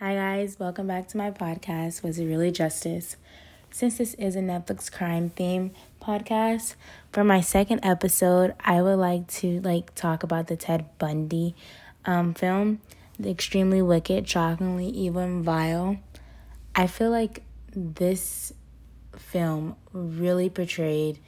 Hi, guys. Welcome back to my podcast, Was It Really Justice? Since this is a Netflix crime theme podcast, for my second episode, I would like to like talk about the Ted Bundy um, film, The Extremely Wicked, Shockingly Evil Vile. I feel like this film really portrayed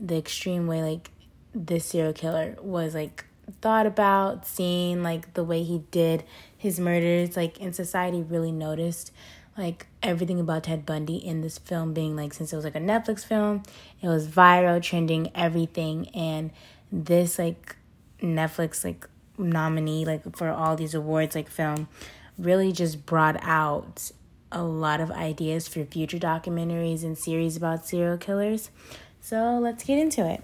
the extreme way like this serial killer was like thought about, seeing like the way he did his murders, like in society really noticed like everything about Ted Bundy in this film being like since it was like a Netflix film, it was viral, trending, everything and this like Netflix like nominee like for all these awards like film really just brought out a lot of ideas for future documentaries and series about serial killers. So, let's get into it.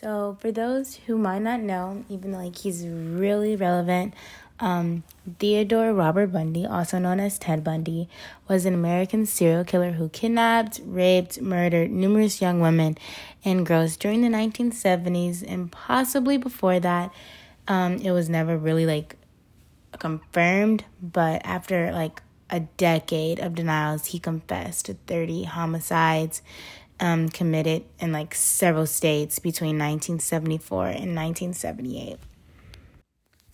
So, for those who might not know, even though like he's really relevant, um, Theodore Robert Bundy, also known as Ted Bundy, was an American serial killer who kidnapped, raped, murdered numerous young women and girls during the 1970s and possibly before that. Um, it was never really like confirmed, but after like a decade of denials, he confessed to 30 homicides um, committed in like several states between 1974 and 1978.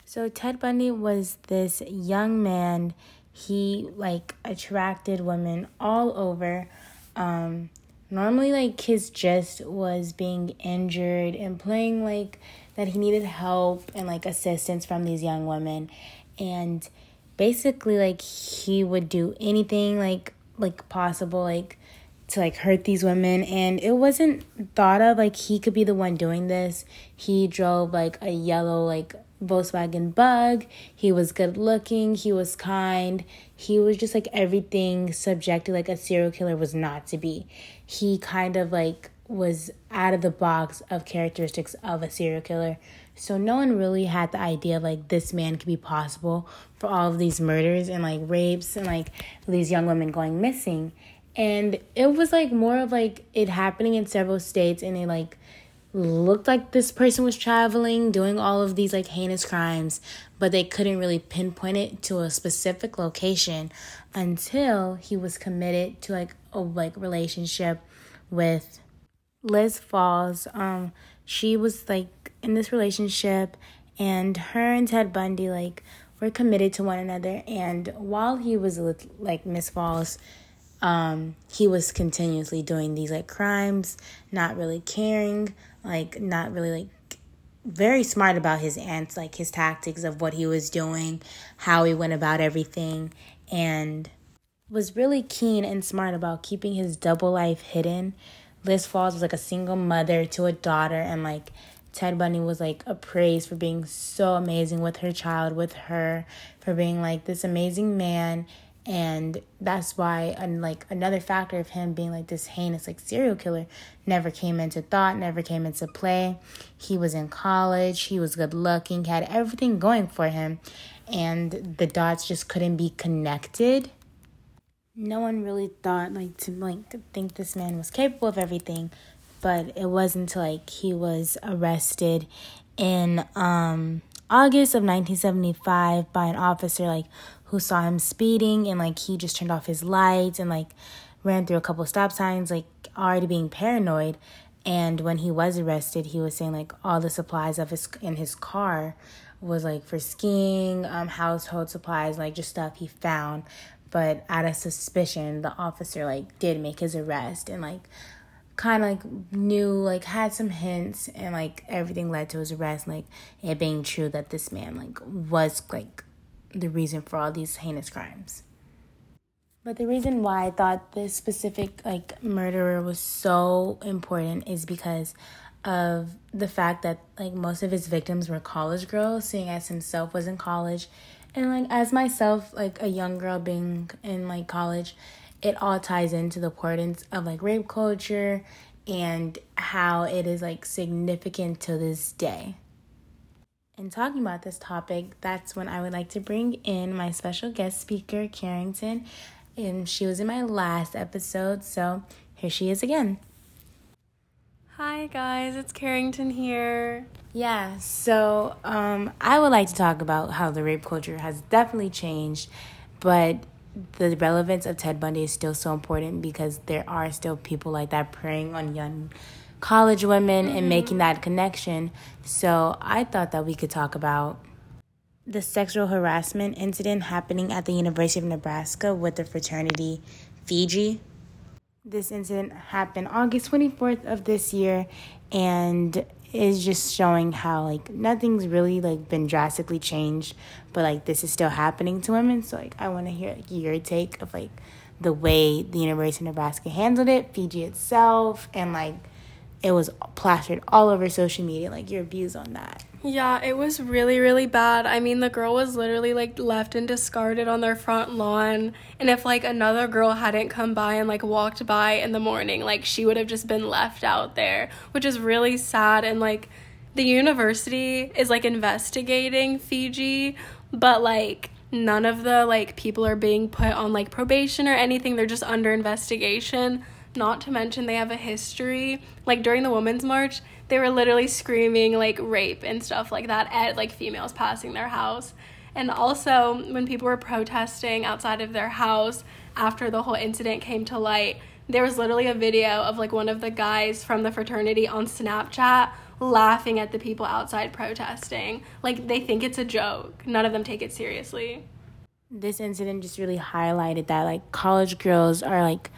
So Ted Bundy was this young man. He like attracted women all over. Um, normally, like his gist was being injured and playing like that he needed help and like assistance from these young women, and basically like he would do anything like like possible like to like hurt these women and it wasn't thought of like he could be the one doing this. He drove like a yellow like volkswagen bug. He was good looking. He was kind. He was just like everything subjected like a serial killer was not to be. He kind of like was out of the box of characteristics of a serial killer. So no one really had the idea of like this man could be possible for all of these murders and like rapes and like these young women going missing and it was like more of like it happening in several states and it like looked like this person was traveling doing all of these like heinous crimes but they couldn't really pinpoint it to a specific location until he was committed to like a like relationship with Liz Falls. Um she was like in this relationship and her and Ted Bundy like were committed to one another and while he was with like Miss Falls um, he was continuously doing these like crimes, not really caring, like not really like very smart about his ants, like his tactics of what he was doing, how he went about everything, and was really keen and smart about keeping his double life hidden. Liz Falls was like a single mother to a daughter, and like Ted Bundy was like appraised for being so amazing with her child, with her, for being like this amazing man and that's why and like another factor of him being like this heinous like serial killer never came into thought never came into play. He was in college. He was good looking. Had everything going for him. And the dots just couldn't be connected. No one really thought like to like to think this man was capable of everything. But it wasn't like he was arrested in um August of 1975 by an officer like who saw him speeding and like he just turned off his lights and like ran through a couple stop signs like already being paranoid. And when he was arrested he was saying like all the supplies of his in his car was like for skiing um household supplies like just stuff he found. But out of suspicion the officer like did make his arrest and like kind of like knew like had some hints and like everything led to his arrest like it being true that this man like was like the reason for all these heinous crimes. But the reason why I thought this specific like murderer was so important is because of the fact that like most of his victims were college girls, seeing as himself was in college. And like as myself, like a young girl being in like college, it all ties into the importance of like rape culture and how it is like significant to this day. In talking about this topic, that's when I would like to bring in my special guest speaker, Carrington. And she was in my last episode, so here she is again. Hi guys, it's Carrington here. Yeah, so um, I would like to talk about how the rape culture has definitely changed but the relevance of Ted Bundy is still so important because there are still people like that preying on young college women mm-hmm. and making that connection. So I thought that we could talk about the sexual harassment incident happening at the University of Nebraska with the fraternity Fiji. This incident happened August 24th of this year and is just showing how like nothing's really like been drastically changed, but like this is still happening to women. So like I want to hear like, your take of like the way the University of Nebraska handled it, Fiji itself, and like it was plastered all over social media. Like your views on that. Yeah, it was really, really bad. I mean, the girl was literally like left and discarded on their front lawn. And if like another girl hadn't come by and like walked by in the morning, like she would have just been left out there, which is really sad. And like the university is like investigating Fiji, but like none of the like people are being put on like probation or anything. They're just under investigation. Not to mention they have a history. Like during the Women's March, they were literally screaming like rape and stuff like that at like females passing their house. And also, when people were protesting outside of their house after the whole incident came to light, there was literally a video of like one of the guys from the fraternity on Snapchat laughing at the people outside protesting. Like they think it's a joke. None of them take it seriously. This incident just really highlighted that like college girls are like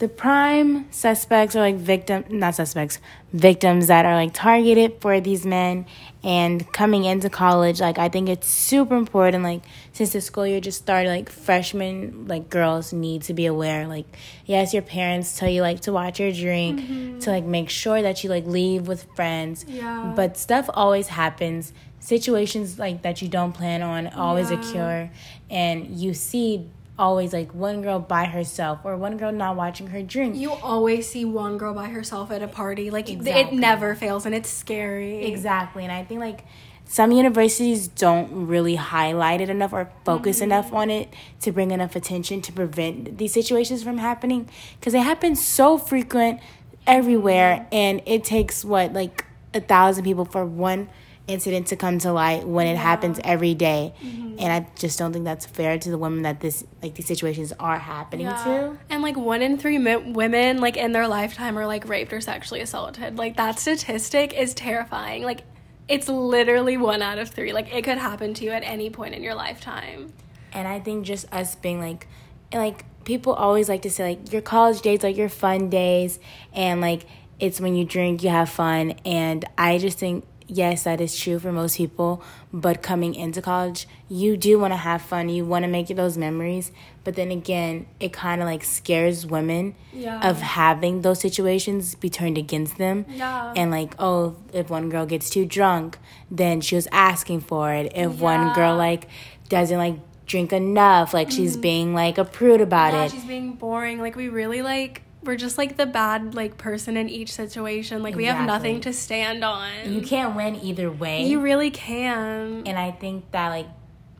the prime suspects are like victim not suspects victims that are like targeted for these men and coming into college like i think it's super important like since the school year just started like freshmen like girls need to be aware like yes your parents tell you like to watch your drink mm-hmm. to like make sure that you like leave with friends yeah. but stuff always happens situations like that you don't plan on always yeah. occur and you see always like one girl by herself or one girl not watching her drink. You always see one girl by herself at a party. Like exactly. it never fails and it's scary. Exactly. And I think like some universities don't really highlight it enough or focus mm-hmm. enough on it to bring enough attention to prevent these situations from happening because they happen so frequent everywhere and it takes what like a thousand people for one incident to come to light when it yeah. happens every day. Mm-hmm. and i just don't think that's fair to the women that this like these situations are happening yeah. to and like one in three mi- women like in their lifetime are like raped or sexually assaulted like that statistic is terrifying like it's literally one out of three like it could happen to you at any point in your lifetime and i think just us being like like people always like to say like your college days like your fun days and like it's when you drink you have fun and i just think yes, that is true for most people, but coming into college, you do want to have fun. You want to make those memories. But then again, it kind of like scares women yeah. of having those situations be turned against them. Yeah. And like, oh, if one girl gets too drunk, then she was asking for it. If yeah. one girl like doesn't like drink enough, like mm-hmm. she's being like a prude about yeah, it. She's being boring. Like we really like we're just like the bad like person in each situation. Like exactly. we have nothing to stand on. You can't win either way. You really can. And I think that like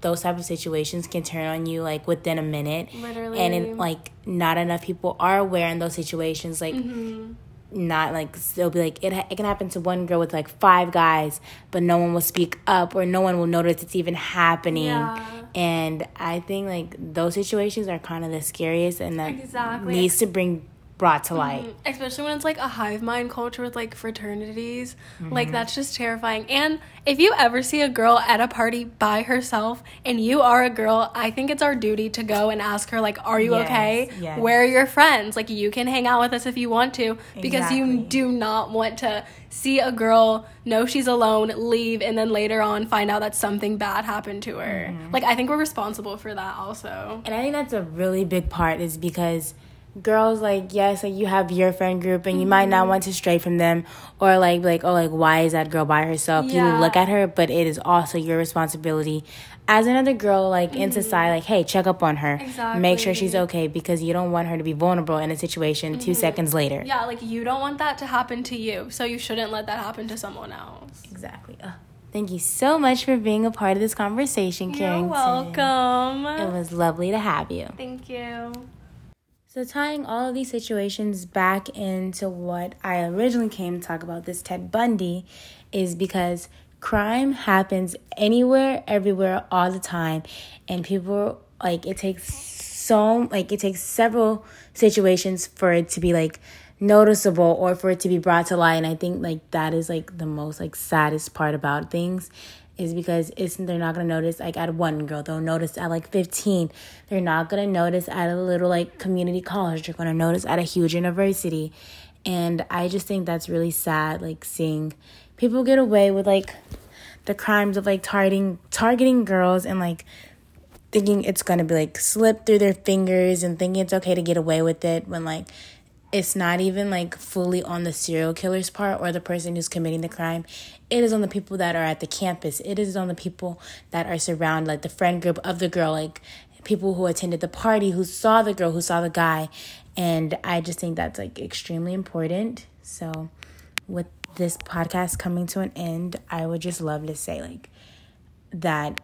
those type of situations can turn on you like within a minute. Literally. And it, like not enough people are aware in those situations. Like mm-hmm. not like they'll be like it. It can happen to one girl with like five guys, but no one will speak up or no one will notice it's even happening. Yeah. And I think like those situations are kind of the scariest, and that exactly. needs to bring brought to light. Mm-hmm. Especially when it's like a hive mind culture with like fraternities. Mm-hmm. Like that's just terrifying. And if you ever see a girl at a party by herself and you are a girl, I think it's our duty to go and ask her like, "Are you yes, okay? Yes. Where are your friends? Like you can hang out with us if you want to because exactly. you do not want to see a girl know she's alone, leave and then later on find out that something bad happened to her. Mm-hmm. Like I think we're responsible for that also. And I think that's a really big part is because girls like yes like you have your friend group and you mm-hmm. might not want to stray from them or like like oh like why is that girl by herself yeah. you look at her but it is also your responsibility as another girl like mm-hmm. in society like hey check up on her exactly. make sure she's okay because you don't want her to be vulnerable in a situation mm-hmm. two seconds later yeah like you don't want that to happen to you so you shouldn't let that happen to someone else exactly Ugh. Thank you so much for being a part of this conversation, Carrington. You're welcome. It was lovely to have you. Thank you. So, tying all of these situations back into what I originally came to talk about, this Ted Bundy, is because crime happens anywhere, everywhere, all the time, and people like it takes so like it takes several situations for it to be like noticeable or for it to be brought to light. And i think like that is like the most like saddest part about things is because it's they're not gonna notice like at one girl. They'll notice at like 15 they're not gonna notice at a little like community college. They're gonna notice at a huge university. And i just think that's really sad like seeing people get away with like the crimes of like targeting targeting girls and like thinking it's gonna be like slip through their fingers and thinking it's okay to get away with it when like it's not even like fully on the serial killer's part or the person who's committing the crime. It is on the people that are at the campus. It is on the people that are surrounded, like the friend group of the girl, like people who attended the party, who saw the girl, who saw the guy. And I just think that's like extremely important. So, with this podcast coming to an end, I would just love to say like that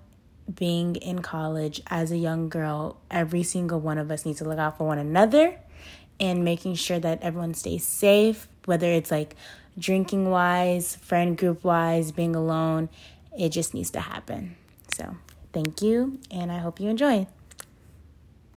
being in college as a young girl, every single one of us needs to look out for one another and making sure that everyone stays safe, whether it's like drinking wise, friend group wise, being alone. It just needs to happen. So, thank you, and I hope you enjoy.